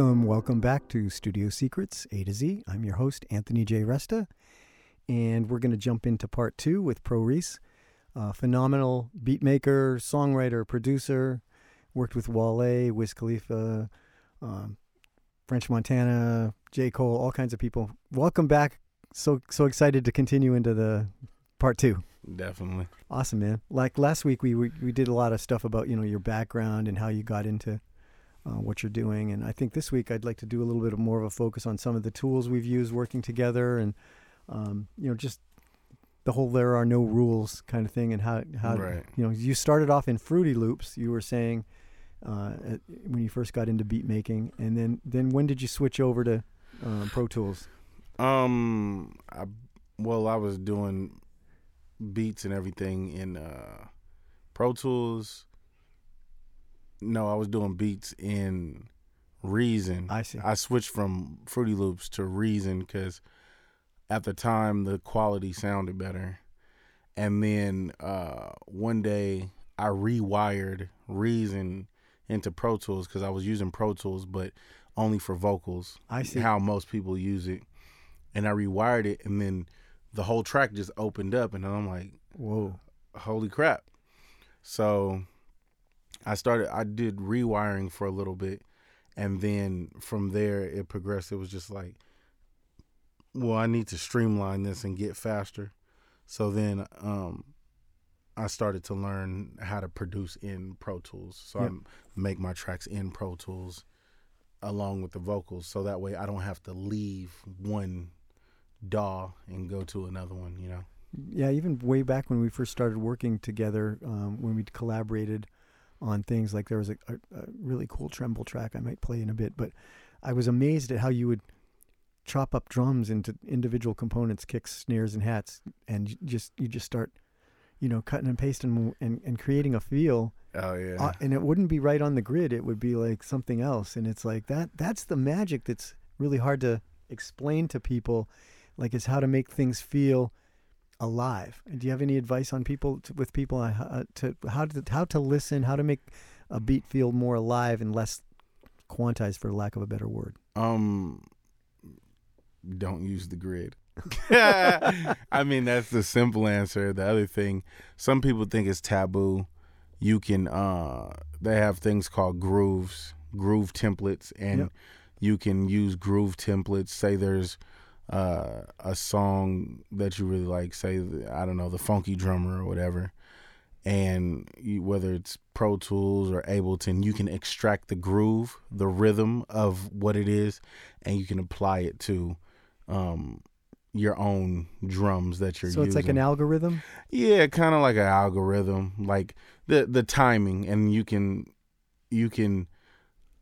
Welcome, welcome back to Studio Secrets A to Z. I'm your host, Anthony J. Resta, and we're going to jump into part two with Pro Reese, a phenomenal beat maker, songwriter, producer, worked with Wale, Wiz Khalifa, um, French Montana, J. Cole, all kinds of people. Welcome back. So so excited to continue into the part two. Definitely. Awesome, man. Like last week, we, we we did a lot of stuff about you know your background and how you got into uh, what you're doing. And I think this week I'd like to do a little bit of more of a focus on some of the tools we've used working together, and um, you know just the whole "there are no rules" kind of thing, and how how Right. you know you started off in Fruity Loops. You were saying uh, at, when you first got into beat making, and then then when did you switch over to um, Pro Tools? Um, I, well, I was doing beats and everything in uh, Pro Tools. No, I was doing beats in Reason. I see. I switched from Fruity Loops to Reason because at the time the quality sounded better. And then uh, one day I rewired Reason into Pro Tools because I was using Pro Tools, but only for vocals. I see. how most people use it. And I rewired it, and then the whole track just opened up, and I'm like, Whoa. holy crap. So I started I did rewiring for a little bit and then from there it progressed. It was just like well, I need to streamline this and get faster. So then um I started to learn how to produce in Pro Tools. So Yep. I make my tracks in Pro Tools along with the vocals so that way I don't have to leave one DAW and go to another one, you know. yeah, even way back when we first started working together, um, when we collaborated on things like there was a, a, a really cool tremble track I might play in a bit, but I was amazed at how you would chop up drums into individual components, kicks, snares, and hats, and you just you just start, you know, cutting and pasting and, and creating a feel. Oh yeah. Uh, and it wouldn't be right on the grid; it would be like something else. And it's like that. That's the magic that's really hard to explain to people. Like, is how to make things feel alive. Do you have any advice on people to, with people how, uh, to how to how to listen, how to make a beat feel more alive and less quantized, for lack of a better word? Um, don't use the grid. I mean, that's the simple answer. The other thing, some people think it's taboo. You can, uh, they have things called grooves, groove templates, and Yep. you can use groove templates. Say there's uh, a song that you really like, say, I don't know, the Funky Drummer or whatever, and you, whether it's Pro Tools or Ableton, you can extract the groove, the rhythm of what it is, and you can apply it to um, your own drums that you're using. So it's using. like an algorithm. Yeah, kind of like an algorithm, like the the timing, and you can you can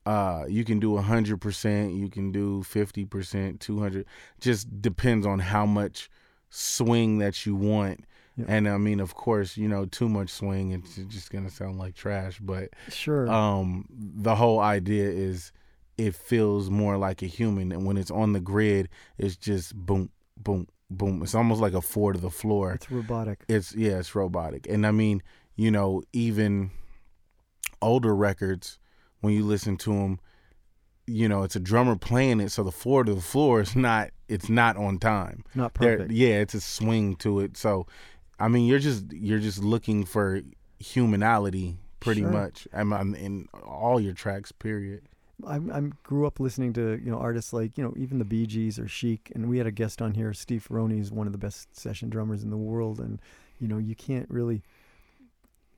uh you can do hundred percent, you can do fifty percent, two hundred. Just depends on how much swing that you want. Yeah. And I mean, of course, you know, too much swing, it's just gonna sound like trash. But Sure. um, the whole idea is it feels more like a human, and when it's on the grid, it's just boom, boom, boom. It's almost like a four to the floor it's robotic. it's yeah it's robotic and i mean you know even older records when you listen to them you know it's a drummer playing it so the floor to the floor is not it's not on time Not perfect. yeah it's a swing to it so i mean you're just you're just looking for humanality pretty Sure. much I'm, I'm in all your tracks period I'm, I'm grew up listening to you know artists like you know even the Bee Gees or Chic, and we had a guest on here, Steve Ferrone is one of the best session drummers in the world, and you know you can't really.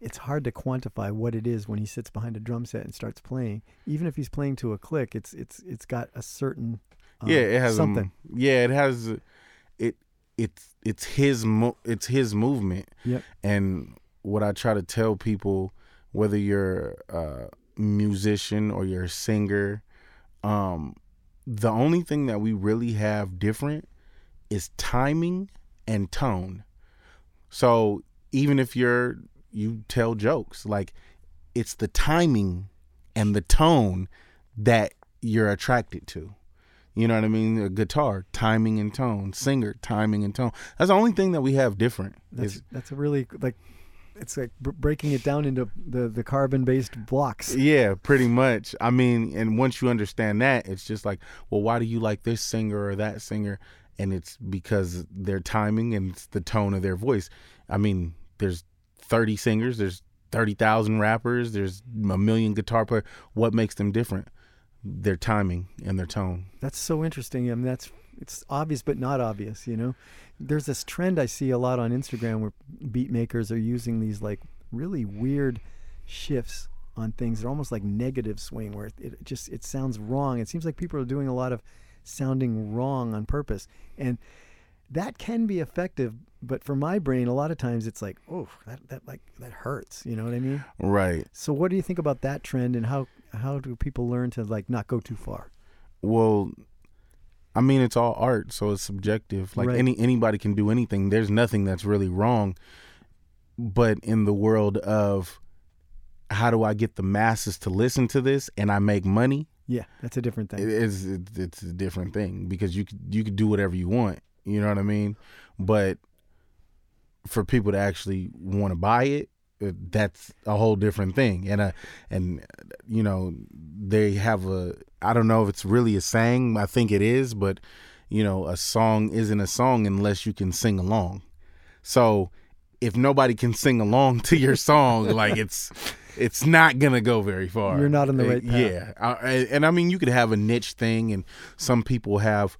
It's hard to quantify what it is when he sits behind a drum set and starts playing. Even if he's playing to a click, it's it's it's got a certain um, yeah it has something. yeah it has it it's it's his mo- it's his movement Yep. and what i try to tell people whether you're a musician or you're a singer um the only thing that we really have different is timing and tone so even if you're you tell jokes like it's the timing and the tone that you're attracted to you know what I mean? A guitar, timing and tone. Singer, timing and tone. That's the only thing that we have different. That's is- that's a really like it's like b- breaking it down into the the carbon based blocks. yeah, pretty much. I mean, and once you understand that, it's just like, well, why do you like this singer or that singer? And it's because their timing and it's the tone of their voice. I mean, there's 30 singers, there's 30,000 rappers, there's a million guitar players. What makes them different? Their timing and their tone. That's so interesting. I mean, that's it's obvious but not obvious. You know, there's this trend I see a lot on Instagram where beat makers are using these like really weird shifts on things. They're almost like negative swing where it, it just it sounds wrong. It seems like people are doing a lot of sounding wrong on purpose, and that can be effective. But for my brain, a lot of times it's like, oh, that, that like that hurts. You know what I mean? Right. So, what do you think about that trend, and how how do people learn to like not go too far? Well, I mean, it's all art, so it's subjective. Like Right. any anybody can do anything. There's nothing that's really wrong. But in the world of how do I get the masses to listen to this and I make money, Yeah, that's a different thing. it is it's, it's a different thing because you could you could do whatever you want. You know what I mean? But for people to actually want to buy it, uh, that's a whole different thing. And uh, and uh, you know they have a I don't know if it's really a saying. I think it is, but you know a song isn't a song unless you can sing along. So if nobody can sing along to your song, like it's it's not gonna go very far. You're not on the Uh, right path. Yeah, I, I- and I mean you could have a niche thing, and some people have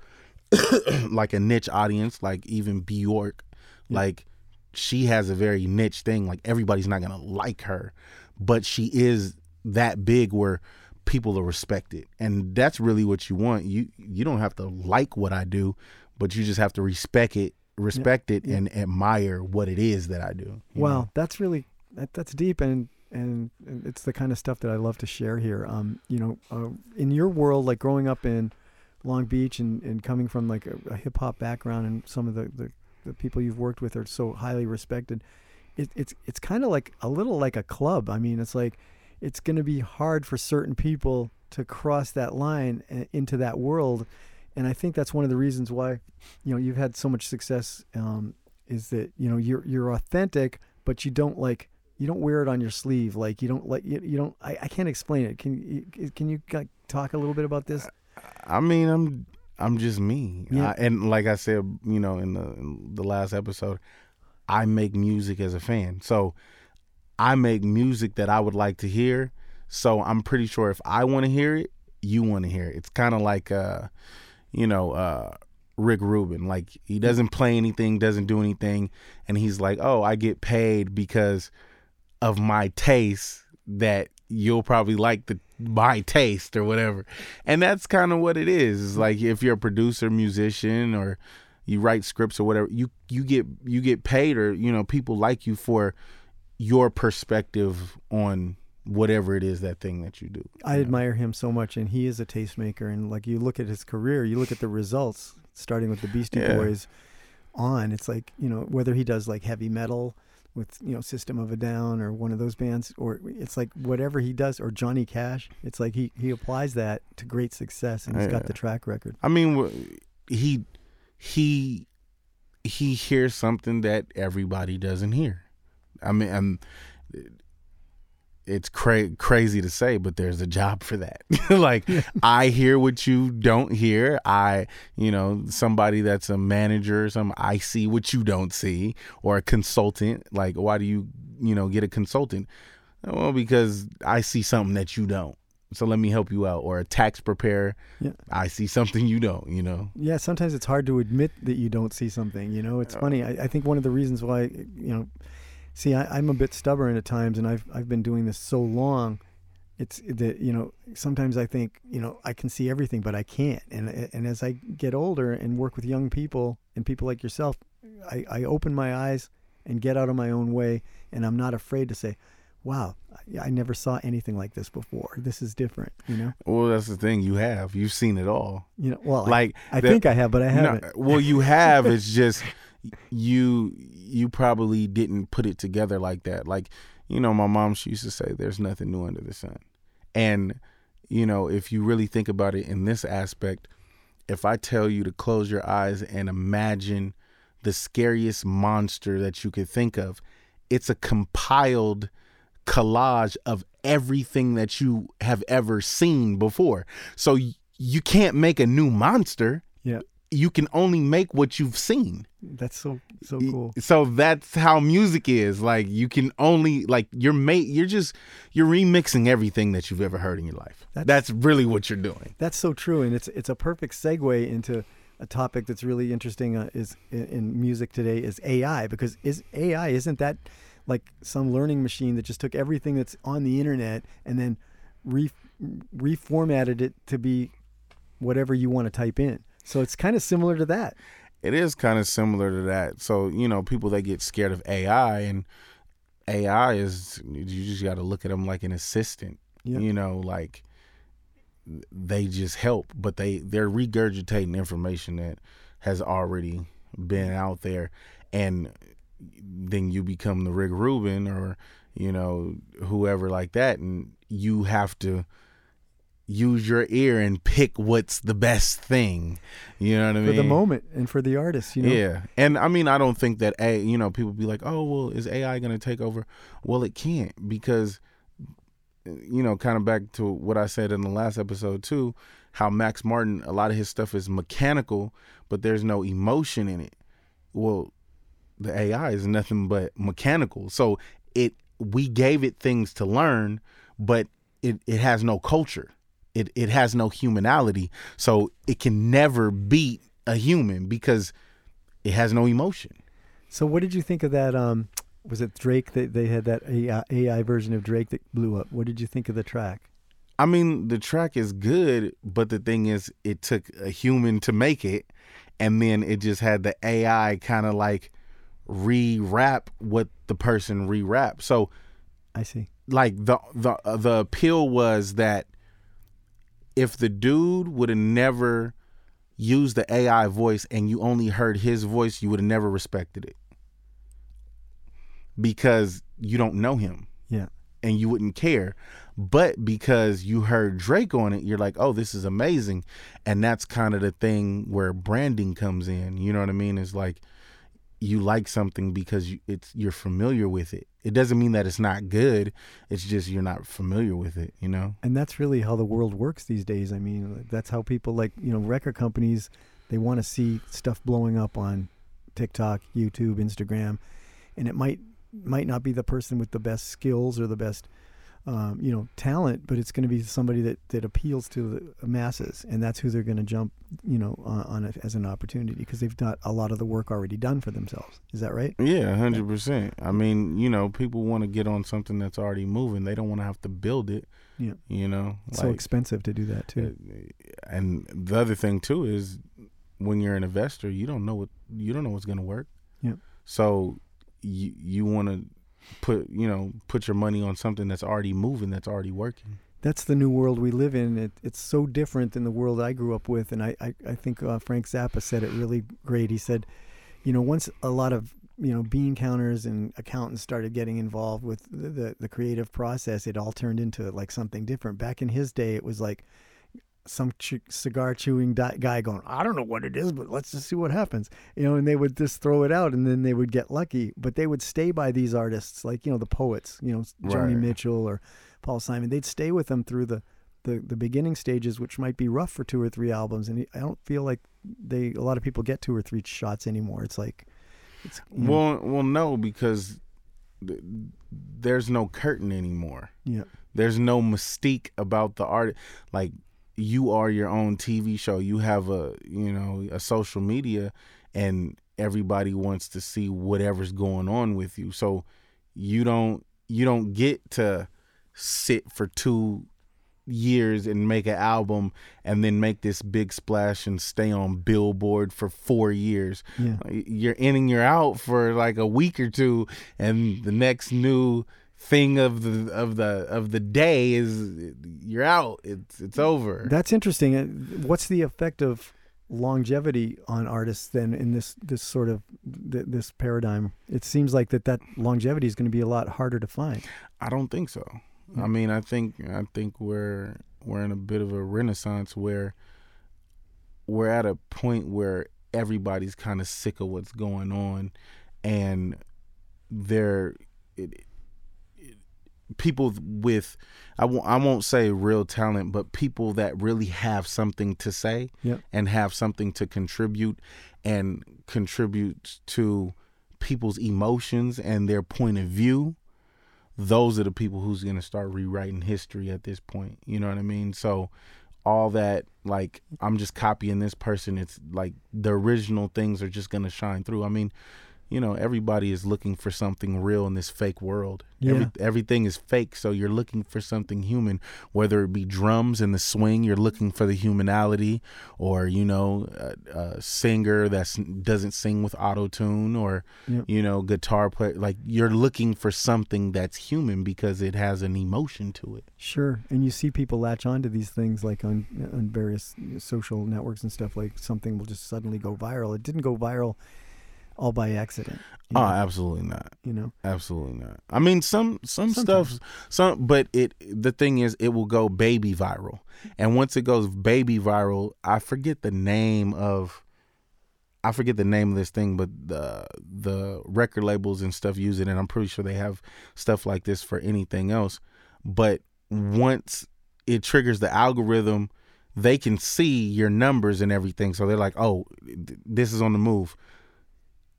like a niche audience, like even Bjork, like she has a very niche thing. Like everybody's not gonna like her, but she is that big where people are respected, and that's really what you want. You you don't have to like what I do, but you just have to respect it, respect it, and admire what it is that I do. Wow, know? that's really that, that's deep and and it's the kind of stuff that I love to share here. Um, you know, uh, in your world, like growing up in Long Beach and, and coming from like a, a hip hop background, and some of the, the, the people you've worked with are so highly respected. It, it's it's kind of like a little like a club. I mean, it's like it's going to be hard for certain people to cross that line uh, into that world, and I think that's one of the reasons why, you know, you've had so much success. Um, is that you know you're you're authentic, but you don't like you don't wear it on your sleeve. Like you don't like you, you don't. I, I can't explain it. Can you can you talk a little bit about this? I mean, I'm I'm just me, Yeah. I, and like I said, you know, in the in the last episode, I make music as a fan, so I make music that I would like to hear. So I'm pretty sure if I want to hear it, you want to hear it. It's kind of like, uh, you know, uh, Rick Rubin. Like he doesn't play anything, doesn't do anything, and he's like, oh, I get paid because of my taste that you'll probably like the my taste or whatever. And that's kind of what it is. It's like if you're a producer, musician or you write scripts or whatever, you you get you get paid or you know people like you for your perspective on whatever it is that thing that you do. I know? admire him so much, and he is a tastemaker. And like you look at his career, you look at the results, starting with the Beastie Yeah. Boys on. It's like you know whether he does like heavy metal with you know System of a Down or one of those bands, or it's like whatever he does, or Johnny Cash. It's like he he applies that to great success, and he's got the track record. I mean, he he he hears something that everybody doesn't hear. I mean, I'm, it's cra- crazy to say, but there's a job for that. like I hear what you don't hear. I, you know, somebody that's a manager or some I see what you don't see or a consultant. Like why do you, you know, get a consultant? Well, because I see something that you don't. So let me help you out or a tax preparer. Yeah. I see something you don't, you know. Yeah, sometimes it's hard to admit that you don't see something. You know, it's uh, funny. I, I think one of the reasons why, you know, see, I, I'm a bit stubborn at times, and I've I've been doing this so long. It's that you know sometimes I think you know I can see everything, but I can't. And and as I get older and work with young people and people like yourself, I, I open my eyes and get out of my own way, and I'm not afraid to say, "Wow, I, I never saw anything like this before. This is different." You know, Well, that's the thing. You have. You've seen it all. you know. Well, Like I, the- think I have, but I haven't. well, you have. It's just you. You probably didn't put it together like that. Like you know, my mom she used to say, "There's nothing new under the sun," and you know, if you really think about it in this aspect, if I tell you to close your eyes and imagine the scariest monster that you could think of, it's a compiled collage of everything that you have ever seen before. So you can't make a new monster. Yeah. You can only make what you've seen. That's so so cool. So that's how music is. Like you can only like you're mate you're just you're remixing everything that you've ever heard in your life. That's- That's, really what you're doing. That's so true, and it's it's a perfect segue into a topic that's really interesting. Uh, is in, in music today is AI because is AI isn't that like some learning machine that just took everything that's on the internet and then re, reformatted it to be whatever you want to type in. So it's kind of similar to that. It is kind of similar to that. So, you know, people that get scared of AI and AI is you just got to look at them like an assistant. Yeah. You know, like they just help, but they they're regurgitating information that has already been out there and then you become the Rick Rubin or you know whoever like that and you have to use your ear and pick what's the best thing. You know what I mean? For the moment and for the artist, you know. Yeah, and I mean, I don't think that a you know people be like, oh well, is AI going to take over? Well, it can't because you know, kind of back to what I said in the last episode too, how Max Martin, a lot of his stuff is mechanical, but there's no emotion in it. Well, the AI is nothing but mechanical, so it we gave it things to learn, but it it has no culture. It it has no humanality, so it can never beat a human because it has no emotion. So what did you think of that? Um, was it Drake that they had that AI, AI version of Drake that blew up? What did you think of the track? I mean, the track is good, but the thing is, it took a human to make it, and then it just had the AI kind of like re-wrap what the person re-rap. So, I see. like the the uh, the appeal was that if the dude would have never used the AI voice and you only heard his voice, you would have never respected it because you don't know him Yeah. and you wouldn't care. But because you heard Drake on it, you're like, oh, this is amazing. And that's kind of the thing where branding comes in. You know what I mean? It's like you like something because you, it's you're familiar with it. It doesn't mean that it's not good. It's just you're not familiar with it. You know? And that's really how the world works these days. I mean, that's how people like, you know, record companies, they want to see stuff blowing up on TikTok, YouTube, Instagram, and it might might not be the person with the best skills or the best um, you know, talent, but it's going to be somebody that, that appeals to the masses, and that's who they're going to jump, you know, on, on it as an opportunity because they've got a lot of the work already done for themselves. Is that right? Yeah, hundred percent. I mean, you know, people want to get on something that's already moving. They don't want to have to build it. Yeah. You know, It's so expensive to do that too. and the other thing too is when you're an investor, you don't know what you don't know what's going to work. Yeah. So you you want to put you know put your money on something that's already moving, that's already working. That's the new world we live in. It, it's so different than the world I grew up with, and I I, I think uh, Frank Zappa said it really great. He said, you know, once a lot of you know bean counters and accountants started getting involved with the, the, the creative process, it all turned into like something different. Back in his day, it was like some ch- cigar chewing di- guy going, I don't know what it is, but let's just see what happens. You know, and they would just throw it out and then they would get lucky. But they would stay by these artists, like, you know, the poets, you know, Joni Right. Mitchell or Paul Simon. They'd stay with them through the, the, the beginning stages, which might be rough for two or three albums. And I don't feel like they, a lot of people get two or three shots anymore. It's like, it's, you know, Well, well, no, because th- there's no curtain anymore. yeah. There's no mystique about the art. Like you are your own TV show. You have a you know a social media, and everybody wants to see whatever's going on with you. So you don't you don't get to sit for two years and make an album and then make this big splash and stay on billboard for four years Yeah. you're in and you're out for like a week or two and the next new thing of the of the of the day is you're out it's it's over That's interesting. Uh, What's the effect of longevity on artists then in this this sort of th- this paradigm? It seems like that that longevity is going to be a lot harder to find. i don't think so i mean i think i think we're we're in a bit of a renaissance where we're at a point where everybody's kind of sick of what's going on and they're it, people with I won't, I won't say real talent but people that really have something to say Yep. and have something to contribute and contribute to people's emotions and their point of view those are the people who's going to start rewriting history at this point you know what i mean so all that like i'm just copying this person it's like the original things are just going to shine through i mean you know everybody is looking for something real in this fake world Every, Yeah. everything is fake so you're looking for something human whether it be drums and the swing you're looking for the humanality or you know a, a singer that doesn't sing with auto tune or Yep. you know guitar player like you're looking for something that's human because it has an emotion to it Sure, and you see people latch onto these things like on on various social networks and stuff. Like something will just suddenly go viral. It didn't go viral all by accident. Oh know, absolutely not you know? Absolutely not. I mean, some some Sometimes. stuff, some, but it. The thing is, it will go baby viral, and once it goes baby viral, I forget the name of. I forget the name of this thing, but the the record labels and stuff use it, and I'm pretty sure they have stuff like this for anything else. But once it triggers the algorithm, they can see your numbers and everything, so they're like, "Oh, th- this is on the move.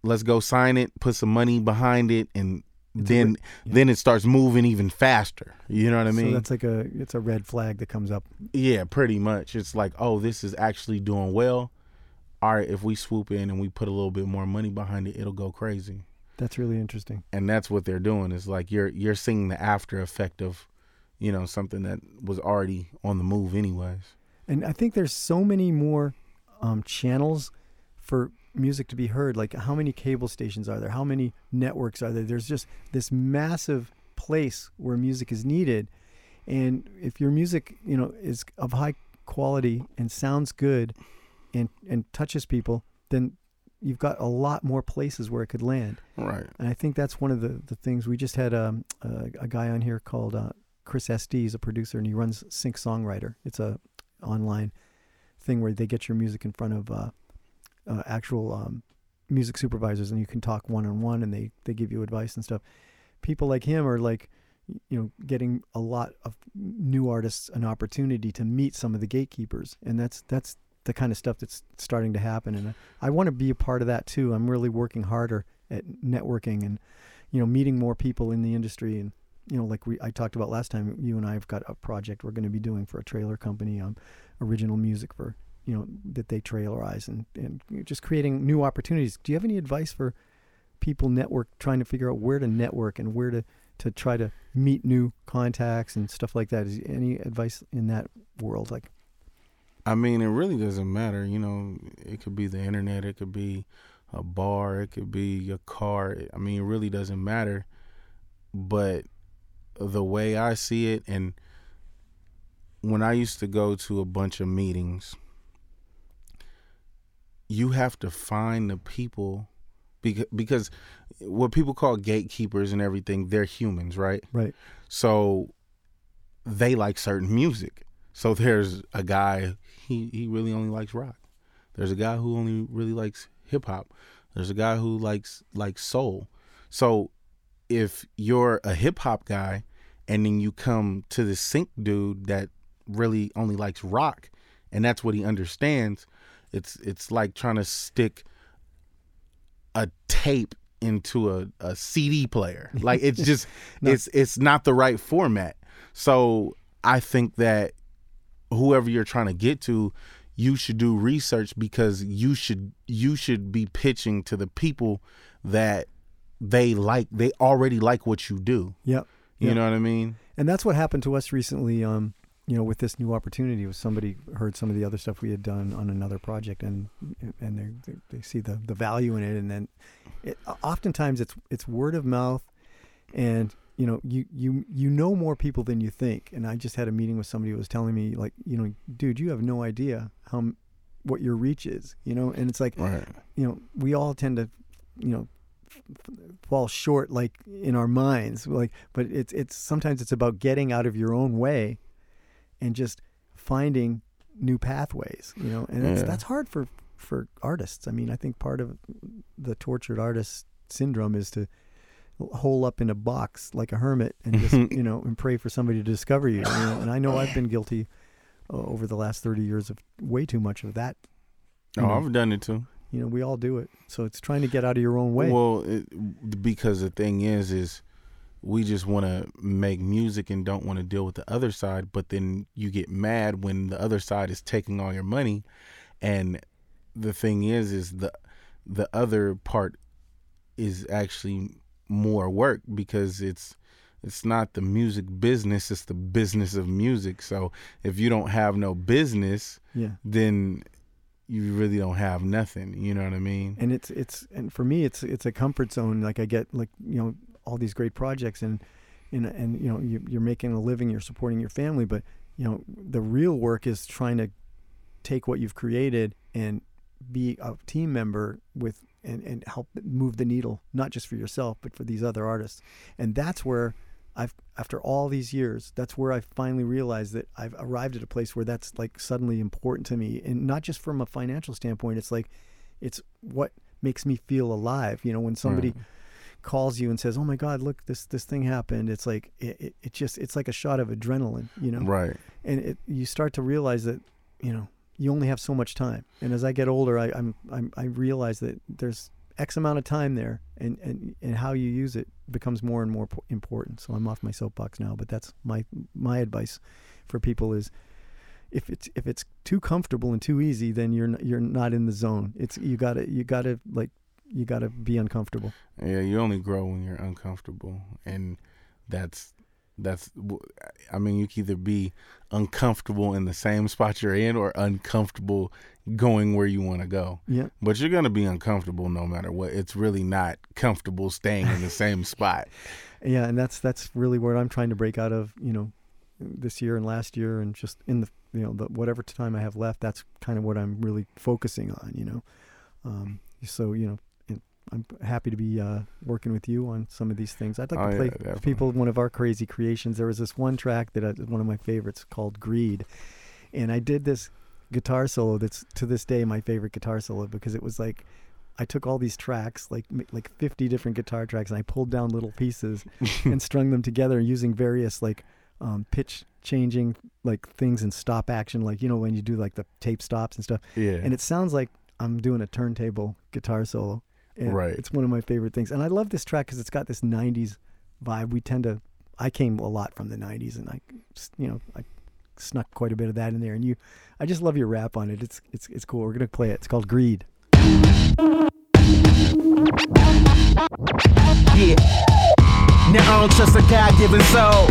Let's go sign it, put some money behind it, and then yeah. then it starts moving even faster. You know what I mean? so that's like a it's a red flag that comes up. Yeah, pretty much. It's like, oh, this is actually doing well. All right, if we swoop in and we put a little bit more money behind it, it'll go crazy. That's really interesting. And that's what they're doing. Is like you're you're seeing the after effect of, you know, something that was already on the move anyways. And I think there's so many more um, channels for music to be heard. Like, how many cable stations are there? How many networks are there? There's just this massive place where music is needed. And if your music, you know, is of high quality and sounds good and, and touches people, then you've got a lot more places where it could land. Right. And I think that's one of the, the things we just had um, a, a guy on here called uh, Chris SD. He's a producer and he runs Sync Songwriter. It's a online thing where they get your music in front of uh, uh, actual um, music supervisors and you can talk one on one and they, they give you advice and stuff. People like him are like, you know, getting a lot of new artists an opportunity to meet some of the gatekeepers, and that's that's the kind of stuff that's starting to happen. And I, I want to be a part of that too. I'm really working harder at networking and, you know, meeting more people in the industry and you know, like we I talked about last time, you and I have got a project we're going to be doing for a trailer company, um, original music for you know that they trailerize and and just creating new opportunities. Do you have any advice for people network trying to figure out where to network and where to to try to meet new contacts and stuff like that? Is any advice in that world? Like, I mean, it really doesn't matter. You know, it could be the internet, it could be a bar, it could be your car. I mean, it really doesn't matter. But the way I see it, and when I used to go to a bunch of meetings, you have to find the people because because what people call gatekeepers and everything, they're humans, right? right? So they like certain music. So there's a guy he he really only likes rock. There's a guy who only really likes hip hop. There's a guy who likes likes soul. So if you're a hip hop guy and then you come to the sync dude that really only likes rock and that's what he understands, it's it's like trying to stick a tape into a, a CD player. Like it's just it's it's not the right format. So I think that whoever you're trying to get to, you should do research because you should you should be pitching to the people that they like they already like what you do. Yep. You Yep. know what I mean? And that's what happened to us recently. Um, you know, with this new opportunity, was somebody heard some of the other stuff we had done on another project, and and they they, see the the value in it, and then it, oftentimes it's it's word of mouth, and you know you you you know more people than you think. And I just had a meeting with somebody who was telling me like, you know, dude, you have no idea how what your reach is, you know, and it's like Right. you know, we all tend to, you know, fall short like in our minds. Like, but it's it's sometimes it's about getting out of your own way, and just finding new pathways. You know, and that's Yeah. that's hard for for artists. I mean, I think part of the tortured artist syndrome is to hole up in a box like a hermit and just you know and pray for somebody to discover you. you know? And I know I've been guilty uh, over the last thirty years of way too much of that. Oh, know. I've done it too. You know, we all do it. So it's trying to get out of your own way. Well, it, because the thing is, is we just want to make music and don't want to deal with the other side. But then you get mad when the other side is taking all your money. And the thing is, is the the other part is actually more work because it's it's not the music business; it's the business of music. So if you don't have no business, yeah. then you really don't have nothing. You know what I mean? And it's it's and for me it's it's a comfort zone. Like I get like you know all these great projects and and and you know you, you're making a living, you're supporting your family, but you know the real work is trying to take what you've created and be a team member with and, and help move the needle not just for yourself but for these other artists. And that's where I've after all these years that's where I finally realized that I've arrived at a place where that's like suddenly important to me. And not just from a financial standpoint it's like it's what makes me feel alive. You know when somebody Right. Calls you and says oh my god look this this thing happened. It's like it, it, it just it's like a shot of adrenaline you know? Right. and it, you start to realize that you know you only have so much time. And as i get older I, I'm, I'm i realize that there's x amount of time there and, and and how you use it becomes more and more important. So i'm off my soapbox now but that's my my advice for people is if it's if it's too comfortable and too easy then you're n- you're not in the zone. It's you gotta you gotta like you gotta be uncomfortable Yeah, you only grow when you're uncomfortable, and that's that's. I mean, you can either be uncomfortable in the same spot you're in, or uncomfortable going where you want to go. yeah But you're gonna be uncomfortable no matter what. It's really not comfortable staying in the same spot. yeah and that's that's really where i'm trying to break out of you know this year and last year and just in the you know the whatever time i have left that's kind of what i'm really focusing on you know um, so you know i'm happy to be uh, working with you on some of these things i'd like Oh, to play definitely. people one of our crazy creations there was this one track that I, one of my favorites called greed and i did this guitar solo that's to this day my favorite guitar solo because it was like I took all these tracks, like like 50 different guitar tracks, and I pulled down little pieces and strung them together using various like um, pitch changing like things and stop action, like you know when you do like the tape stops and stuff. Yeah. And it sounds like I'm doing a turntable guitar solo. And Right. It's one of my favorite things, and I love this track because it's got this '90s vibe. We tend to I came a lot from the '90s, and I, you know, I snuck quite a bit of that in there. And you, I just love your rap on it. It's it's it's cool. We're gonna play it. It's called Greed. Yeah. Now I don't trust a God given soul.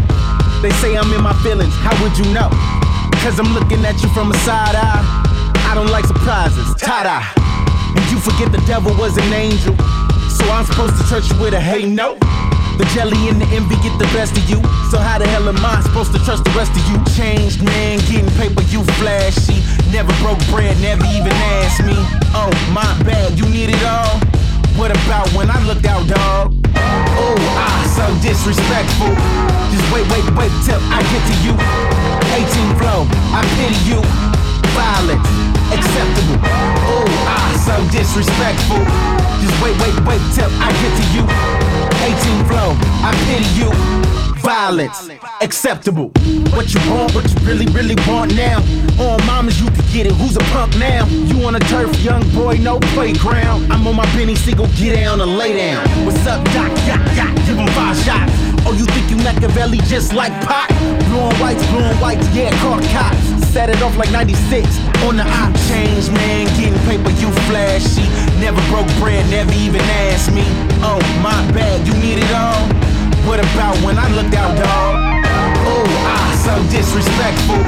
They say I'm in my feelings, how would you know? Cause I'm looking at you from a side eye. I don't like surprises, tie dye. You forget the devil was an angel. So I'm supposed to trust you with a hey no. The jelly and the envy get the best of you. So how the hell am I supposed to trust the rest of you? Changed man, getting paper, you flashy. Never broke bread, never even asked me. Oh, my bad, you need it all. What about when I looked out, dog? Oh, ah, so disrespectful. Just wait, wait, wait till I get to you. 18 flow, I pity you. Violent, acceptable. Oh, ah, so disrespectful. Just wait, wait, wait till I get to you. 18 flow, I pity you. Violence, acceptable. What you want, what you really, really want now. On mamas, you can get it. Who's a punk now? You on a turf, young boy, no playground. I'm on my Benny Siegel, get down and lay down. What's up, Doc? Got, got, give him five shots. Oh, you think you Machiavelli just like pot? Blowing whites, blowing whites, yeah, caught cops. Set it off like 96 on the op change, man. Getting paper, you flashy. Never broke bread, never even asked me. Oh, my bad, you need it all. What about when I looked out, dog? Oh, ah, so disrespectful.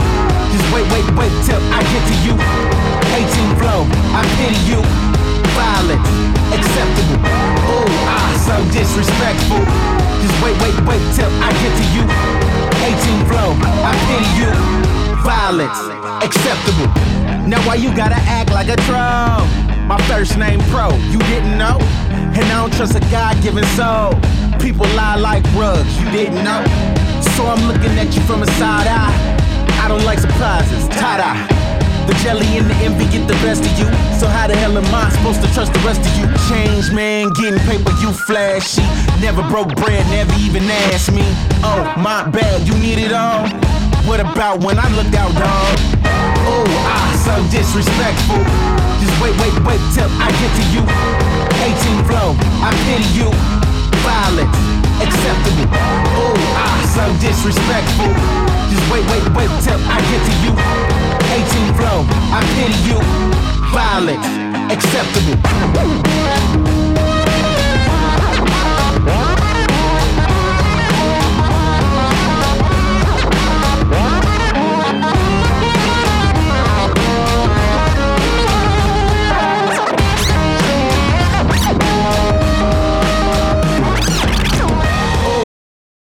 Just wait, wait, wait till I get to you. 18 flow, I pity you. Violent, acceptable. Oh, ah, so disrespectful. Just wait, wait, wait till I get to you. 18 flow, I pity you. Violence, acceptable. Now why you gotta act like a troll? My first name pro, you didn't know? And I don't trust a God-given soul. People lie like rugs, you didn't know? So I'm looking at you from a side eye. I don't like surprises, tie-dye. The jelly and the envy get the best of you. So how the hell am I supposed to trust the rest of you? Change man, getting paper, you flashy. Never broke bread, never even asked me. Oh, my bad, you need it all. What about when I looked out, dog? Oh, ah, so disrespectful. Just wait, wait, wait till I get to you. 18 flow, I pity you. Violent, acceptable. Oh, ah, so disrespectful. Just wait, wait, wait till I get to you. 18 flow, I pity you. Violent, acceptable.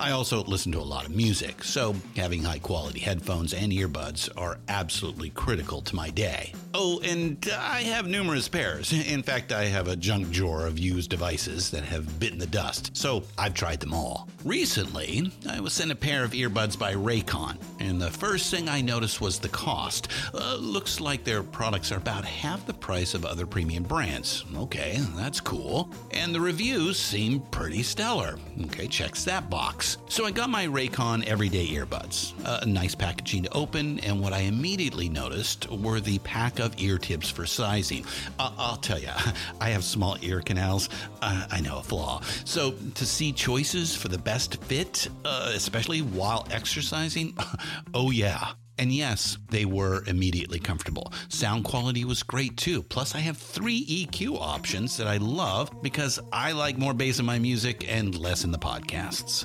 I also listen to a lot of music, so having high quality headphones and earbuds are absolutely critical to my day. Oh, and I have numerous pairs. In fact, I have a junk drawer of used devices that have bitten the dust, so I've tried them all. Recently, I was sent a pair of earbuds by Raycon. And the first thing I noticed was the cost. Uh, looks like their products are about half the price of other premium brands. Okay, that's cool. And the reviews seem pretty stellar. Okay, checks that box. So I got my Raycon Everyday Earbuds. Uh, nice packaging to open, and what I immediately noticed were the pack of ear tips for sizing. Uh, I'll tell you, I have small ear canals. Uh, I know a flaw. So to see choices for the best fit, uh, especially while exercising, oh yeah. And yes, they were immediately comfortable. Sound quality was great too. Plus, I have three EQ options that I love because I like more bass in my music and less in the podcasts.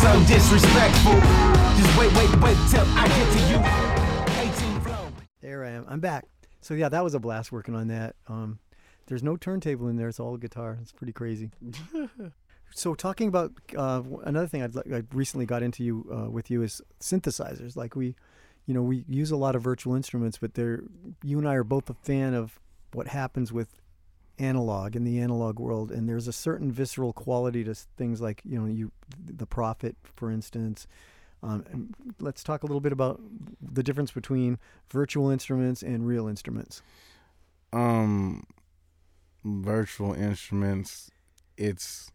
So disrespectful. Just wait, wait, wait till I get to you. 18 flow. There I am. I'm back. So yeah, that was a blast working on that. Um, there's no turntable in there; it's all guitar. It's pretty crazy. so talking about uh, another thing I'd like, I recently got into you uh, with you is synthesizers. Like we, you know, we use a lot of virtual instruments, but they're you and I are both a fan of what happens with analog in the analog world and there's a certain visceral quality to things like you know you the prophet for instance. Um, let's talk a little bit about the difference between virtual instruments and real instruments. Um virtual instruments it's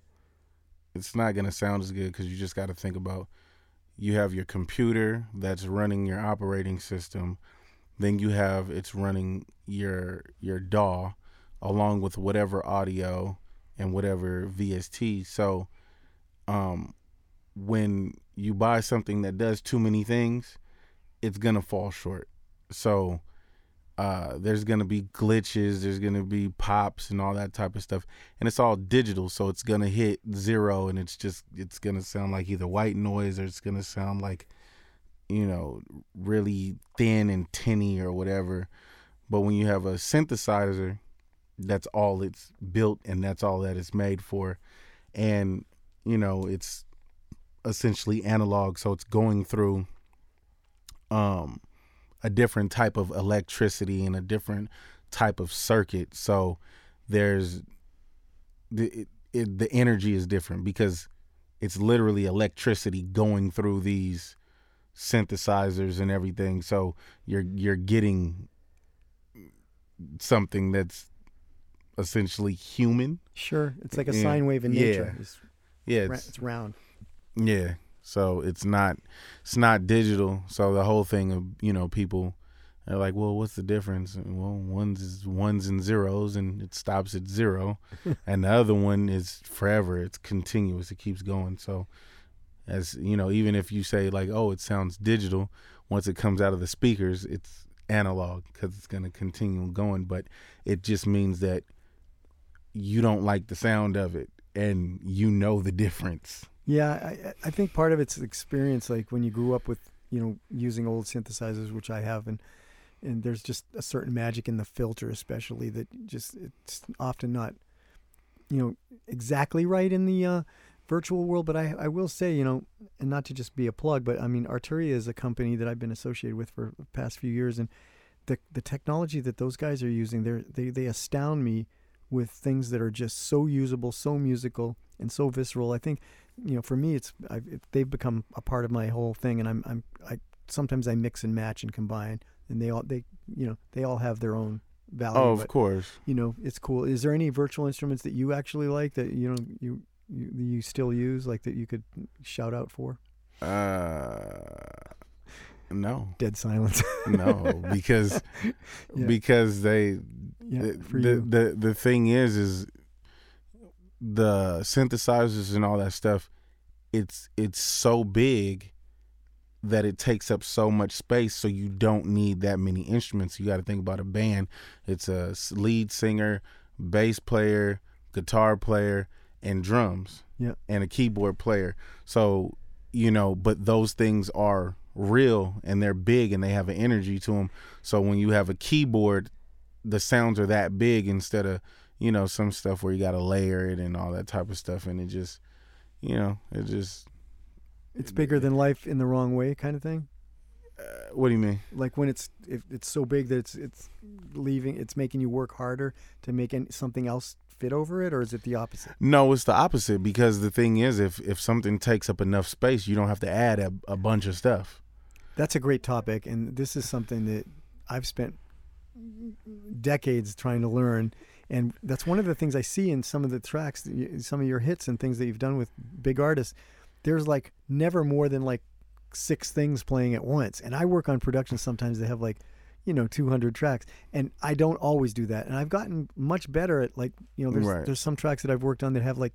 it's not going to sound as good because you just got to think about you have your computer that's running your operating system then you have it's running your your DAW along with whatever audio and whatever VST so um when you buy something that does too many things it's going to fall short. So uh, there's gonna be glitches, there's gonna be pops and all that type of stuff, and it's all digital, so it's gonna hit zero, and it's just it's gonna sound like either white noise or it's gonna sound like, you know, really thin and tinny or whatever. But when you have a synthesizer, that's all it's built and that's all that it's made for, and you know it's essentially analog, so it's going through. Um, a different type of electricity and a different type of circuit. So there's the it, it, the energy is different because it's literally electricity going through these synthesizers and everything. So you're you're getting something that's essentially human. sure it's like a Yeah. sine wave in Yeah. nature it's, Yeah, it's, it's round Yeah. So it's not it's not digital. So the whole thing of, you know, people are like, Well, what's the difference? And, Well, one's is ones and zeros and it stops at zero. and the other one is forever. It's continuous. It keeps going. So as you know, even if you say like, Oh, it sounds digital, once it comes out of the speakers, it's analog because it's gonna continue going. But it just means that you don't like the sound of it and you know the difference. Yeah, I, I- think part of it's experience. Like when you grew up with, you know, using old synthesizers, which I have, and and there's just a certain magic in the filter, especially that just it's often not, you know, exactly right in the uh, virtual world. But I I will say, you know, and not to just be a plug, but I mean, Arturia is a company that I've been associated with for the past few years, and the the technology that those guys are using, they they they astound me with things that are just so usable, so musical, and so visceral. I think, you know, for me, it's I've, they've become a part of my whole thing, and I'm I'm I sometimes I mix and match and combine, and they all they you know they all have their own value. Oh, of but, course. You know, it's cool. Is there any virtual instruments that you actually like that you know you you, you still use, like that you could shout out for? Uh, no, Dead silence. no, because Yeah. because they yeah, the, the, the the thing is is the synthesizers and all that stuff it's it's so big that it takes up so much space so you don't need that many instruments you got to think about a band it's a lead singer bass player guitar player and drums Yeah. and a keyboard player so you know but those things are real and they're big and they have an energy to them so when you have a keyboard the sounds are that big instead of you know some stuff where you got to layer it and all that type of stuff and it just you know it just it's bigger than life in the wrong way, kind of thing. uh, what do you mean Like when it's if it's so big that it's it's leaving, it's making you work harder to make any, something else fit over it, or is it the opposite? no it's the opposite because the thing is if if something takes up enough space you don't have to add a, a bunch of stuff That's a great topic, and this is something that I've spent decades trying to learn. And that's one of the things I see in some of the tracks, some of your hits and things that you've done with big artists. There's like never more than like six things playing at once. And I work on productions sometimes they have like, you know, 200 tracks, and I don't always do that. And I've gotten much better at like, you know, there's Right. there's some tracks that I've worked on that have like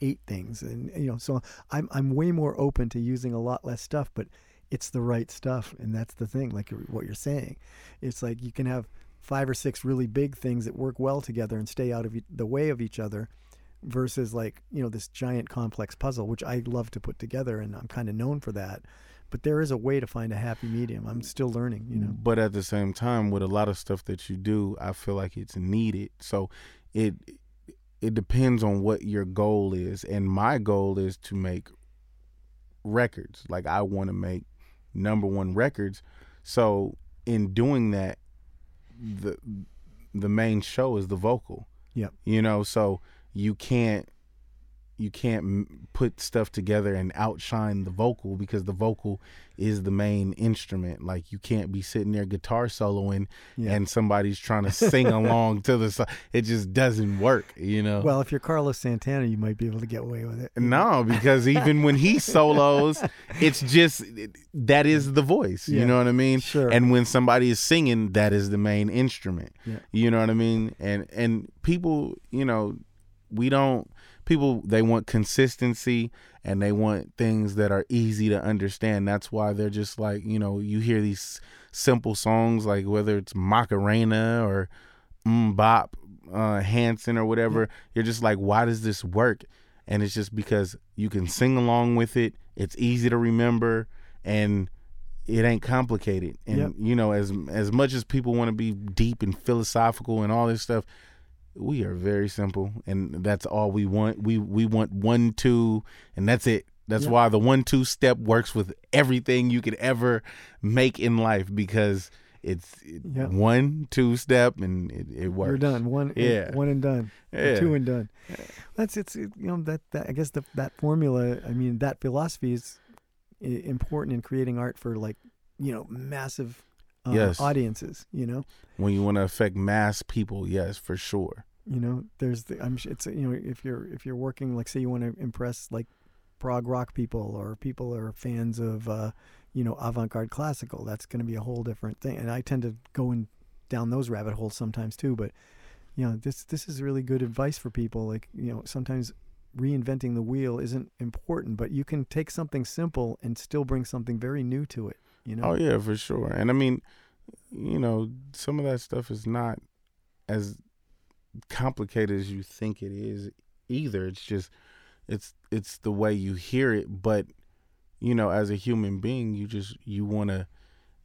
eight things, and you know, so I'm I'm way more open to using a lot less stuff, but it's the right stuff and that's the thing like what you're saying. It's like you can have five or six really big things that work well together and stay out of the way of each other versus like you know this giant complex puzzle which i love to put together and i'm kind of known for that. But there is a way to find a happy medium. I'm still learning you know? But at the same time with a lot of stuff that you do i feel like it's needed. So it it depends on what your goal is. And my goal is to make records. Like i want to make number one records so in doing that the the main show is the vocal Yep. you know so you can't you can't m- put stuff together and outshine the vocal because the vocal is the main instrument like you can't be sitting there guitar soloing Yeah. and somebody's trying to sing along to the song it just doesn't work you know well if you're carlos santana you might be able to get away with it no, because even when he solos, it's just that is the voice. Yeah, You know what I mean? sure. And when somebody is singing, that is the main instrument. Yeah. You know what I mean? And and people, you know, we don't people they want consistency and they want things that are easy to understand. That's why they're just like, you know, you hear these simple songs like whether it's Macarena or Bop uh, Hanson or whatever, you're just like, why does this work? And it's just because you can sing along with it. It's easy to remember, and it ain't complicated. And Yep. you know, as as much as people want to be deep and philosophical and all this stuff, we are very simple, and that's all we want. We we want one two, and that's it. That's why the one two step works with everything you could ever make in life because it's one two step and it, it works. You're done. One, Yeah. one and done. Yeah. Two and done. That's it's it, you know that, that I guess the, that formula. I mean that philosophy is important in creating art for like you know massive uh, Yes. audiences. You know, when you want to affect mass people, yes, for sure. You know. There's the I'm. It's you know if you're if you're working like say you want to impress like prog rock people or people are fans of uh, you know avant-garde classical. That's going to be a whole different thing. And I tend to go in down those rabbit holes sometimes too. But you know this this is really good advice for people. Like you know sometimes reinventing the wheel isn't important, but you can take something simple and still bring something very new to it. You know. Oh yeah, for sure. And I mean, you know, some of that stuff is not as complicated as you think it is either. It's just it's it's the way you hear it, but you know, as a human being, you just you want to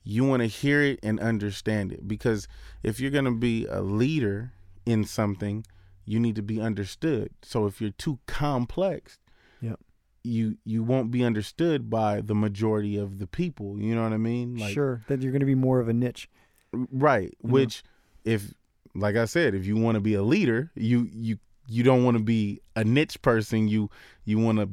you want to hear it and understand it because if you're going to be a leader in something, you need to be understood. So if you're too complex, Yep. you you won't be understood by the majority of the people. You know what I mean? sure, that you're going to be more of a niche. Right. Know? Which if like I said, if you want to be a leader, you you you don't want to be a niche person. You you want to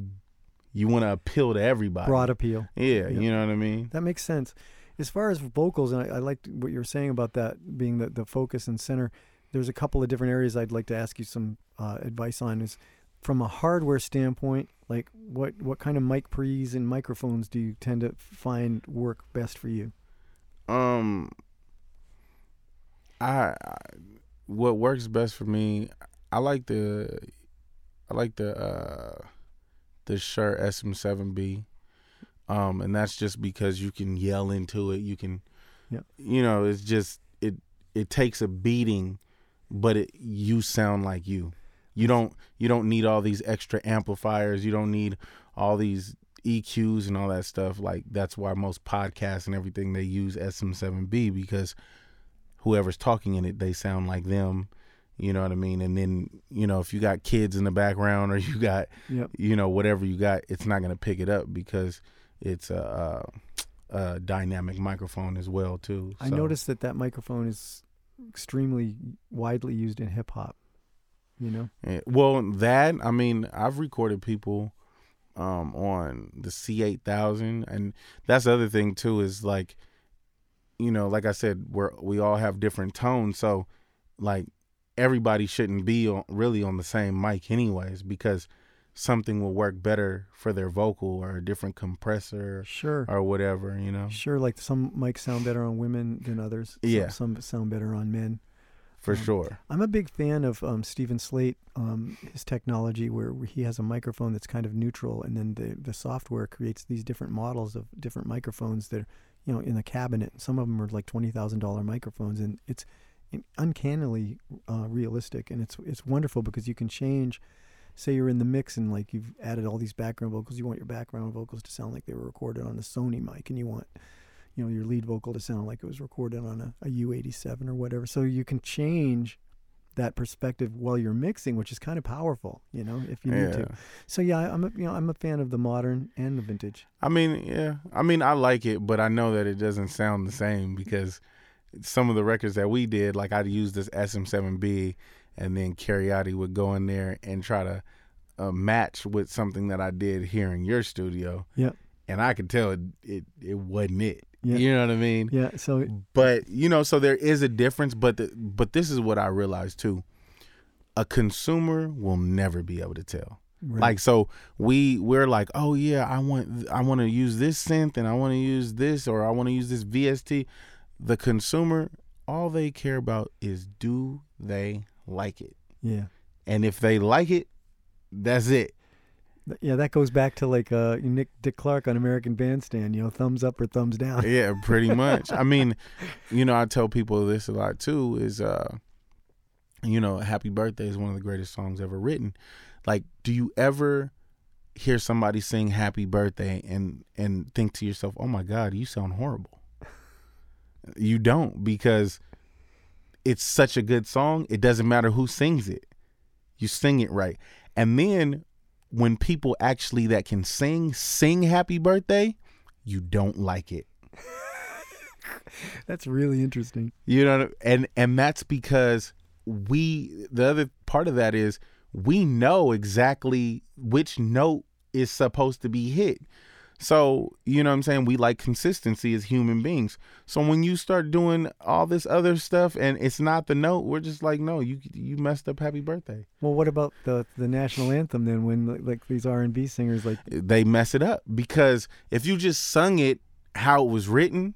you want to appeal to everybody. Broad appeal. Yeah, you know what I mean? That makes sense. As far as vocals, and I, I liked what you were saying about that being the, the focus and center. There's a couple of different areas I'd like to ask you some uh, advice on. Is from a hardware standpoint, like what what kind of mic pre's and microphones do you tend to find work best for you? Um, I, I what works best for me. I like the, I like the uh, the Shure SM7B, um, and that's just because you can yell into it. You can, Yep. you know, it's just it it takes a beating, but it you sound like you. You don't you don't need all these extra amplifiers. You don't need all these EQs and all that stuff. Like that's why most podcasts and everything they use SM7B because whoever's talking in it, they sound like them. You know what I mean? And then you know if you got kids in the background or you got Yep. you know whatever you got, it's not gonna pick it up because it's a, a, a dynamic microphone as well too. I So- noticed that that microphone is extremely widely used in hip hop. You know, Yeah, well, that I mean, I've recorded people um, on the C8000, and that's the other thing too is like, you know, like I said, we're we all have different tones, so like everybody shouldn't be on, really on the same mic anyways because something will work better for their vocal or a different compressor sure, or whatever, you know, sure. Like some mics sound better on women than others. Some- Yeah. some, sound better on men. for Um, sure. I'm a big fan of um, Steven Slate, um, his technology where he has a microphone that's kind of neutral, and then the the software creates these different models of different microphones that are, you know, in the cabinet. Some of them are like twenty thousand dollar microphones, and it's uncannily uh, realistic, and it's it's wonderful because you can change. Say you're in the mix and like you've added all these background vocals, you want your background vocals to sound like they were recorded on a Sony mic, and you want you know your lead vocal to sound like it was recorded on a, a U87 or whatever. So you can change that perspective while you're mixing, which is kind of powerful, you know, if you need Yeah. to. So yeah, I'm a, you know I'm a fan of the modern and the vintage. I mean, yeah. I mean, I like it, but I know that it doesn't sound the same because some of the records that we did, like I'd use this SM7B, and then Cariotti would go in there and try to uh, match with something that I did here in your studio, Yep. and I could tell it it, it wasn't it. Yeah. You know what I mean? Yeah. So But you know, so there is a difference. But the, but this is what I realized too: a consumer will never be able to tell. right. Like so we we're like, "Oh yeah, I want I want to use this synth and I want to use this or I want to use this VST." The consumer all they care about is do they like it? yeah. And if they like it, that's it. Yeah, that goes back to like uh, Nick Dick Clark on American Bandstand. You know, thumbs up or thumbs down. Yeah, pretty much. I mean, you know, I tell people this a lot too is uh you know, Happy Birthday is one of the greatest songs ever written. Like, do you ever hear somebody sing Happy Birthday and and think to yourself, "Oh my god, you sound horrible." You don't because it's such a good song. It doesn't matter who sings it. You sing it right. And then when people actually that can sing sing Happy Birthday, you don't like it. That's really interesting. You know, and and that's because we the other part of that is we know exactly which note is supposed to be hit. So, you know what I'm saying? We like consistency as human beings. So when you start doing all this other stuff and it's not the note, we're just like, no, you you messed up happy birthday. Well, what about the the national anthem then? When like, like these R and B singers like They mess it up because if you just sung it how it was written,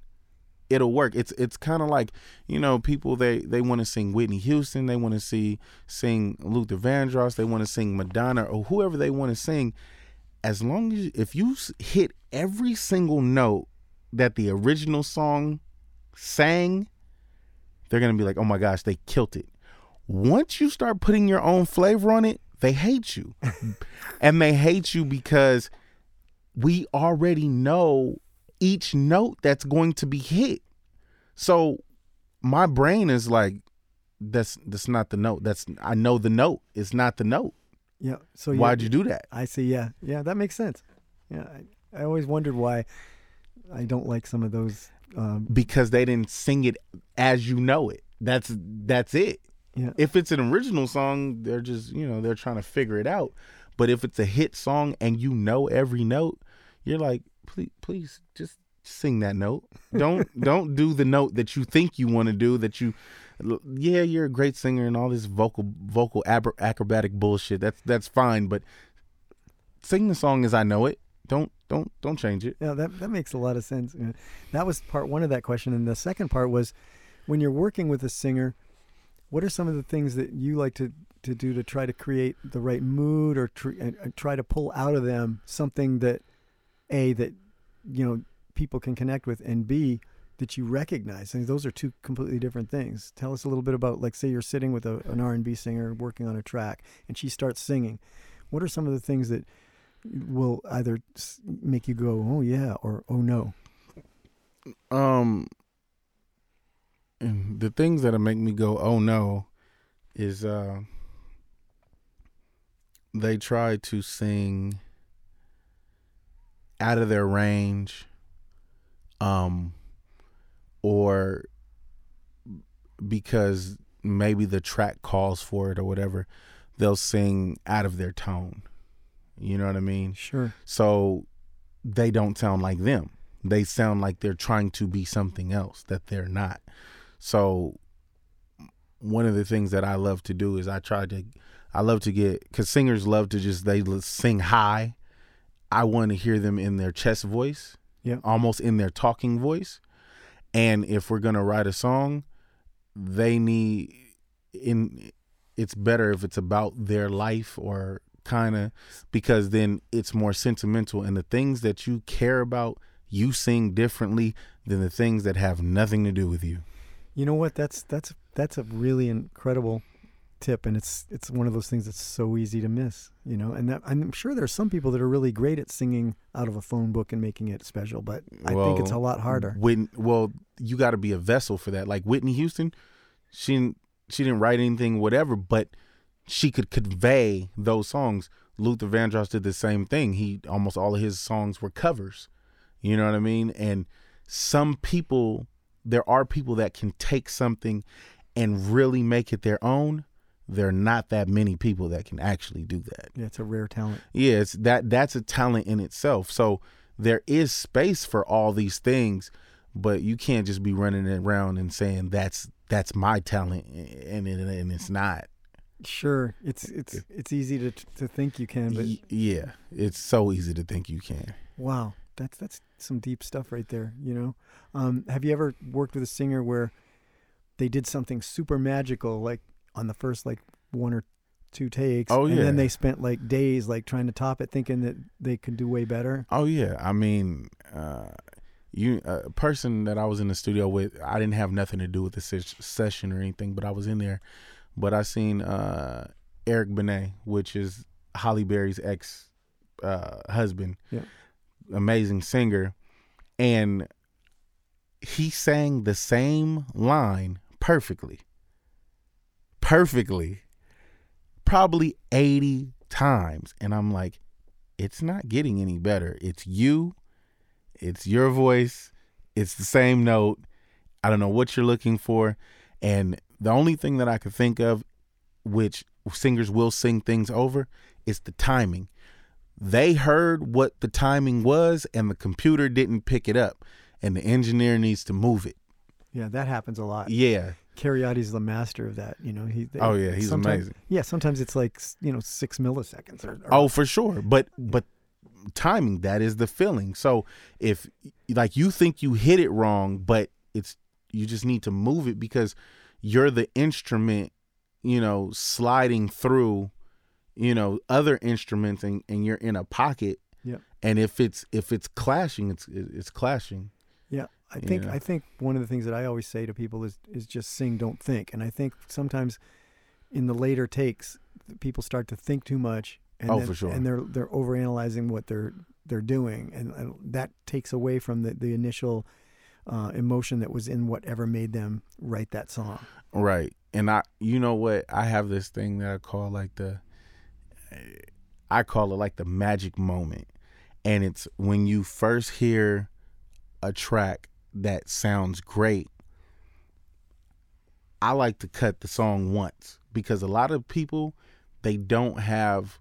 it'll work. It's it's kind of like you know people they they want to sing Whitney Houston, they want to see sing Luther Vandross, they want to sing Madonna or whoever they want to sing. As long as if you hit every single note that the original song sang, they're gonna be like, oh my gosh, they killed it. Once you start putting your own flavor on it, they hate you, and they hate you because we already know each note that's going to be hit. So my brain is like, that's that's not the note. That's I know the note. It's not the note. Yeah. So Why'd you do that? I see. Yeah, yeah, that makes sense. Yeah, I, I always wondered why I don't like some of those. Um, Because they didn't sing it as you know it. That's that's it. yeah, If it's an original song, they're just you know they're trying to figure it out. But if it's a hit song and you know every note, you're like, please, please, just sing that note. Don't don't do the note that you think you want to do that you Yeah, you're a great singer and all this vocal vocal acrobatic bullshit. That's that's fine, but sing the song as I know it. Don't don't don't change it. Yeah, that that makes a lot of sense. That was part one of that question, and the second part was when you're working with a singer, what are some of the things that you like to to do to try to create the right mood or tr- try to pull out of them something that a that you know people can connect with, and b that you recognize. I mean, those are two completely different things. Tell us a little bit about, like, say you're sitting with a, an R&B singer working on a track, and she starts singing. What are some of the things that will either make you go, "Oh yeah," or "Oh no"? Um, and the things that'll make me go, oh no, is uh, they try to sing out of their range, um, or because maybe the track calls for it or whatever, they'll sing out of their tone. You know what I mean? Sure. So they don't sound like them. They sound like they're trying to be something else that they're not. So one of the things that I love to do is I try to I love to get cuz singers love to just they sing high. I want to hear them in their chest voice. Yeah. Almost in their talking voice. And if we're to write a song, they need in it's better if it's about their life or kind of because then it's more sentimental and the things that you care about you sing differently than the things that have nothing to do with you You know what? That's that's that's a really incredible tip, and it's it's one of those things that's so easy to miss. You know, and that, I'm sure there's some people that are really great at singing out of a phone book and making it special, but I think it's a lot harder. When well, you got to be a vessel for that. Like Whitney Houston, she didn't, she didn't write anything, whatever, but she could convey those songs. Luther Vandross did the same thing. He almost all of his songs were covers. You know what I mean? And some people, there are people that can take something and really make it their own. There are not that many people that can actually do that. Yeah, it's a rare talent. Yeah, it's that that's a talent in itself. So there is space for all these things, but you can't just be running around and saying that's that's my talent and and, and it's not. Sure, it's it's it's easy to to think you can, but yeah, it's so easy to think you can. wow, that's that's some deep stuff right there. You know, um, have you ever worked with a singer where they did something super magical, like on the first like one or two takes, Oh, yeah. and then they spent like days like trying to top it, thinking that they could do way better. Oh yeah, I mean, uh, you a person that I was in the studio with, I didn't have nothing to do with the ses- session or anything, but I was in there. But I seen uh, Eric Benet, which is Halle Berry's ex uh, husband, Yeah. amazing singer, and he sang the same line perfectly, perfectly, probably eighty times, and I'm like it's not getting any better. It's you, it's your voice, it's the same note. I don't know what you're looking for. And the only thing that I could think of, which singers will sing things over, is the timing. They heard what the timing was, and the computer didn't pick it up, and the engineer needs to move it. Yeah, that happens a lot. Yeah. Carioti's the master of that. You know, he. they- Oh, yeah, he's amazing. Yeah, sometimes it's like you know six milliseconds. Or, or Oh, for sure. But but timing that is the feeling. So if like you think you hit it wrong, but it's you just need to move it because you're the instrument, you know, sliding through, you know, other instruments and, and you're in a pocket. Yep. And if it's if it's clashing, it's it's clashing. Yeah, I think Yeah. I think one of the things that I always say to people is is just sing, don't think. And I think sometimes in the later takes, people start to think too much. And Oh, then- for sure. And they're they're overanalyzing what they're they're doing, and, and that takes away from the the initial uh, emotion that was in whatever made them write that song. Right. And I you know what? I have this thing that I call like the I call it like the magic moment. And it's when you first hear a track that sounds great. I like to cut the song once because a lot of people they don't have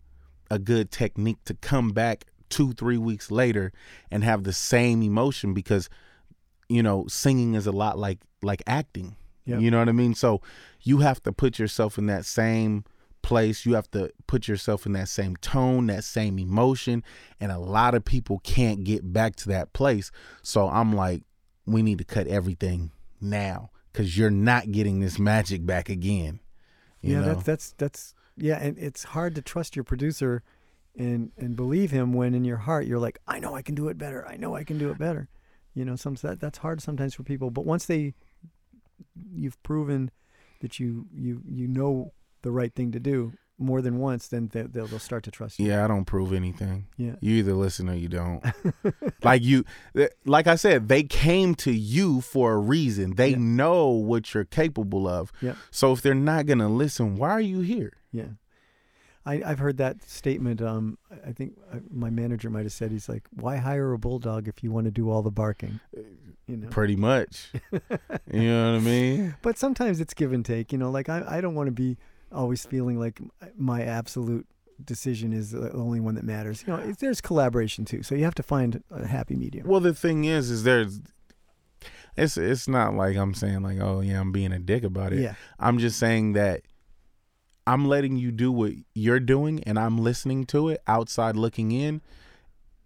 a good technique to come back 2 3 weeks later and have the same emotion because you know singing is a lot like like acting Yep. You know what I mean? So you have to put yourself in that same place. You have to put yourself in that same tone, that same emotion. And a lot of people can't get back to that place. So I'm like, we need to cut everything now because you're not getting this magic back again. You yeah, know? that's that's that's yeah, and it's hard to trust your producer and and believe him when in your heart you're like, I know I can do it better. I know I can do it better. You know, some that that's hard sometimes for people. But once they you've proven that you you you know the right thing to do more than once, then they, they'll they'll start to trust you. Yeah, I don't prove anything. Yeah. You either listen or you don't. like you like I said, they came to you for a reason. They Yeah. know what you're capable of. Yeah. So if they're not going to listen, why are you here? Yeah. I, I've heard that statement. Um, I- think uh, my manager might have said, he's like, why hire a bulldog if you want to do all the barking? You know? Pretty much. you know what I mean? But sometimes it's give and take. You know, like I, I don't want to be always feeling like uh, my absolute decision is the only one that matters. You know, there's collaboration too. So you have to find a happy medium. Well, the thing is is there's it's it's not like I'm saying like, "Oh, yeah, I'm being a dick about it." Yeah. I'm just saying that I'm letting you do what you're doing and I'm listening to it outside looking in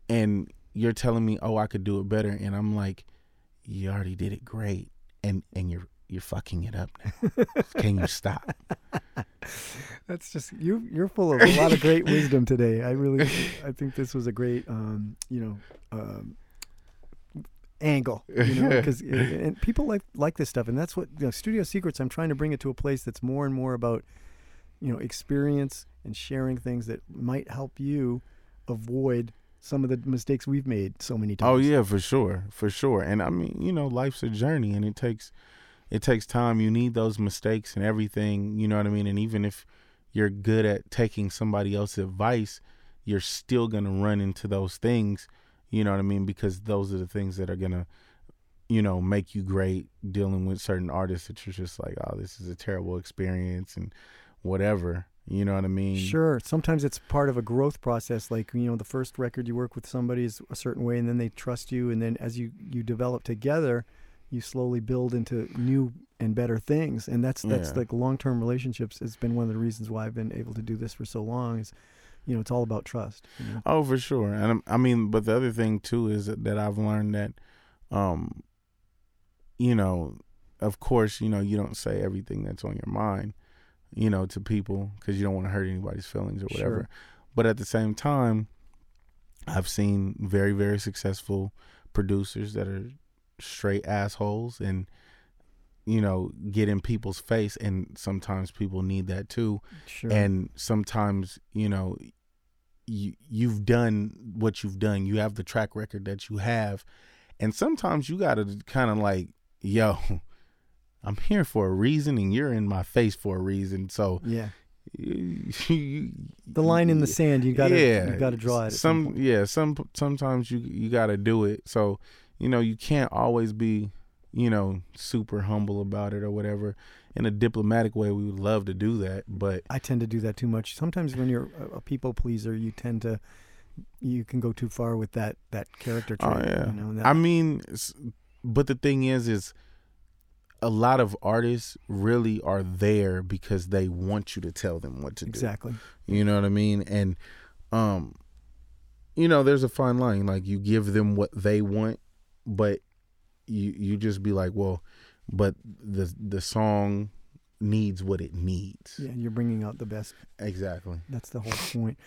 and you're telling me, "Oh, I could do it better." And I'm like, "You already did it great." And and you're you're fucking it up now. Can you stop? That's just you. You're full of a lot of great wisdom today. I really, I think this was a great, um, you know, um, angle. You know, because and people like like this stuff, and that's what you know, Studio Secrets. I'm trying to bring it to a place that's more and more about, you know, experience and sharing things that might help you avoid some of the mistakes we've made so many times. Oh yeah, for sure, for sure. And I mean, you know, life's a journey, and it takes it takes time. You need those mistakes and everything. You know what I mean? And even if you're good at taking somebody else's advice, you're still gonna run into those things. You know what I mean? Because those are the things that are gonna, you know, make you great. Dealing with certain artists that you're just like, oh, this is a terrible experience and whatever. You know what I mean? Sure. Sometimes it's part of a growth process. Like you know, the first record you work with somebody is a certain way, and then they trust you, and then as you you develop together, you slowly build into new and better things. And that's that's Yeah. like long term relationships it's been one of the reasons why I've been able to do this for so long. Is you know, it's all about trust. You know? Oh, for sure. And I'm- mean, but the other thing too is that, that I've learned that, um, you know, of course, you know, you don't say everything that's on your mind, you know, to people because you don't want to hurt anybody's feelings or whatever. Sure. But at the same time, I've seen very, very successful producers that are straight assholes and, you know, get in people's face. And sometimes people need that too Sure. and sometimes you know you you've done what you've done you have the track record that you have and sometimes you got to kind of like yo i'm here for a reason and you're in my face for a reason so yeah. The line in the sand, you gotta yeah, you gotta draw it. Some, some yeah some sometimes you you got to do it so you know you can't always be you know super humble about it or whatever in a diplomatic way we would love to do that but I tend to do that too much. Sometimes when you're a, people pleaser, you tend to you can go too far with that that character trait. Oh yeah. You know, that, I mean, but the thing is, is a lot of artists really are there because they want you to tell them what to do. exactly. You know what I mean? And um, you know, there's a fine line. Like you give them what they want, but you you just be like, well, but the the song needs what it needs. Yeah, you're bringing out the best Exactly. That's the whole point.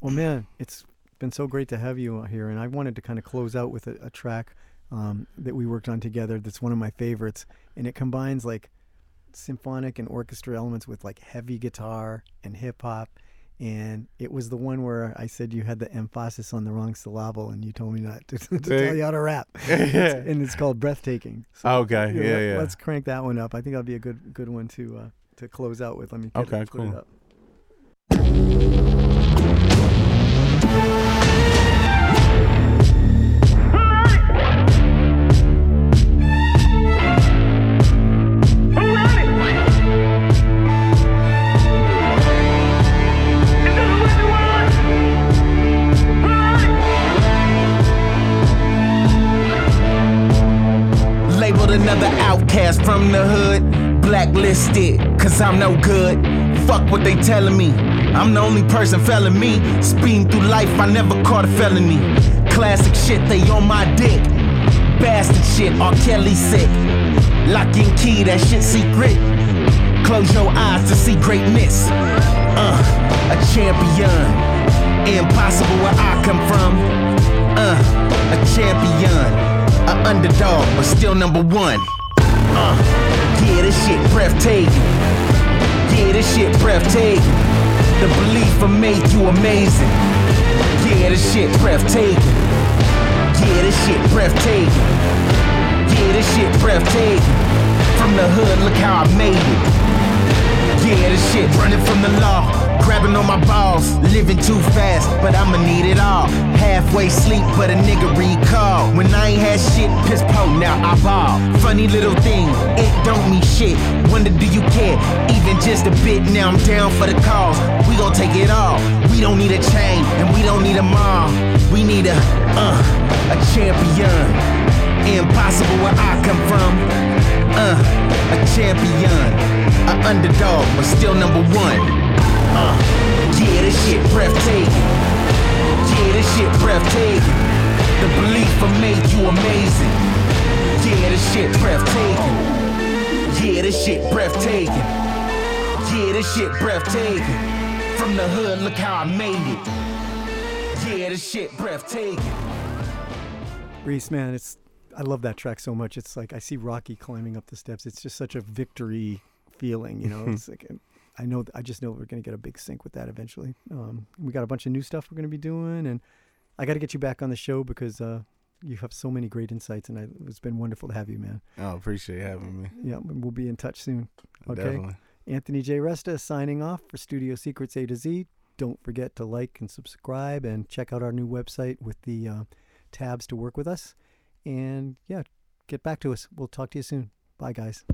Well, man, it's been so great to have you here, and I wanted to kind of close out with a, a track um, that we worked on together. That's one of my favorites, and it combines like symphonic and orchestra elements with like heavy guitar and hip hop. And it was the one where I said you had the emphasis on the wrong syllable, and you told me not to, to tell you how to rap. It's- and it's called breathtaking. So, Okay, yeah, yeah, let- yeah. Let's crank that one up. I think that'll be a good good one to uh, to close out with. Let me Okay, it, put it Blacklisted, cause I'm no good. Fuck what they telling me. I'm the only person felling me. Speeding through life, I never caught a felony. Classic shit, they on my dick. Bastard shit, R. Kelly sick. Lock and key, that shit secret. Close your eyes to see greatness. Uh, a champion. Impossible where I come from. Uh, a champion. A underdog, but still number one. Uh, yeah, this shit breathtaking. Yeah, this shit breathtaking. The belief will make you amazing. Yeah, this shit breathtaking. Yeah, this shit breathtaking. Yeah, this shit breathtaking. From the hood, look how I made it. Yeah, this shit running from the law. Grabbing on my balls, living too fast, but I'ma need it all. Halfway sleep, but a nigga recall. When I ain't had shit, piss po, now I ball. Funny little thing, it don't mean shit. Wonder do you care? Even just a bit, now I'm down for the cause. We gon' take it all. We don't need a chain, and we don't need a mom. We need a, uh, a champion. Impossible where I come from. Uh, a champion, a underdog, but still number one. Uh, yeah, this shit breathtaking. Yeah, this shit breathtaking. The belief will make you amazing. Yeah, this shit breathtaking. Yeah, this shit breathtaking. Yeah, this shit breathtaking. From the hood, look how I made it. Yeah, this shit breathtaking. Reese, man, it's I love that track so much. It's like I see Rocky climbing up the steps. It's just such a victory feeling, you know. it's like I know I just know we're gonna get a big sync with that eventually. Um, we got a bunch of new stuff we're gonna be doing, and I got to get you back on the show because uh, you have so many great insights, and I, it's been wonderful to have you, man. I appreciate having me. Yeah, we'll be in touch soon. Okay. Definitely. Anthony J. Resta signing off for Studio Secrets A to Z. Don't forget to like and subscribe and check out our new website with the uh, tabs to work with us. And yeah, get back to us. We'll talk to you soon. Bye, guys.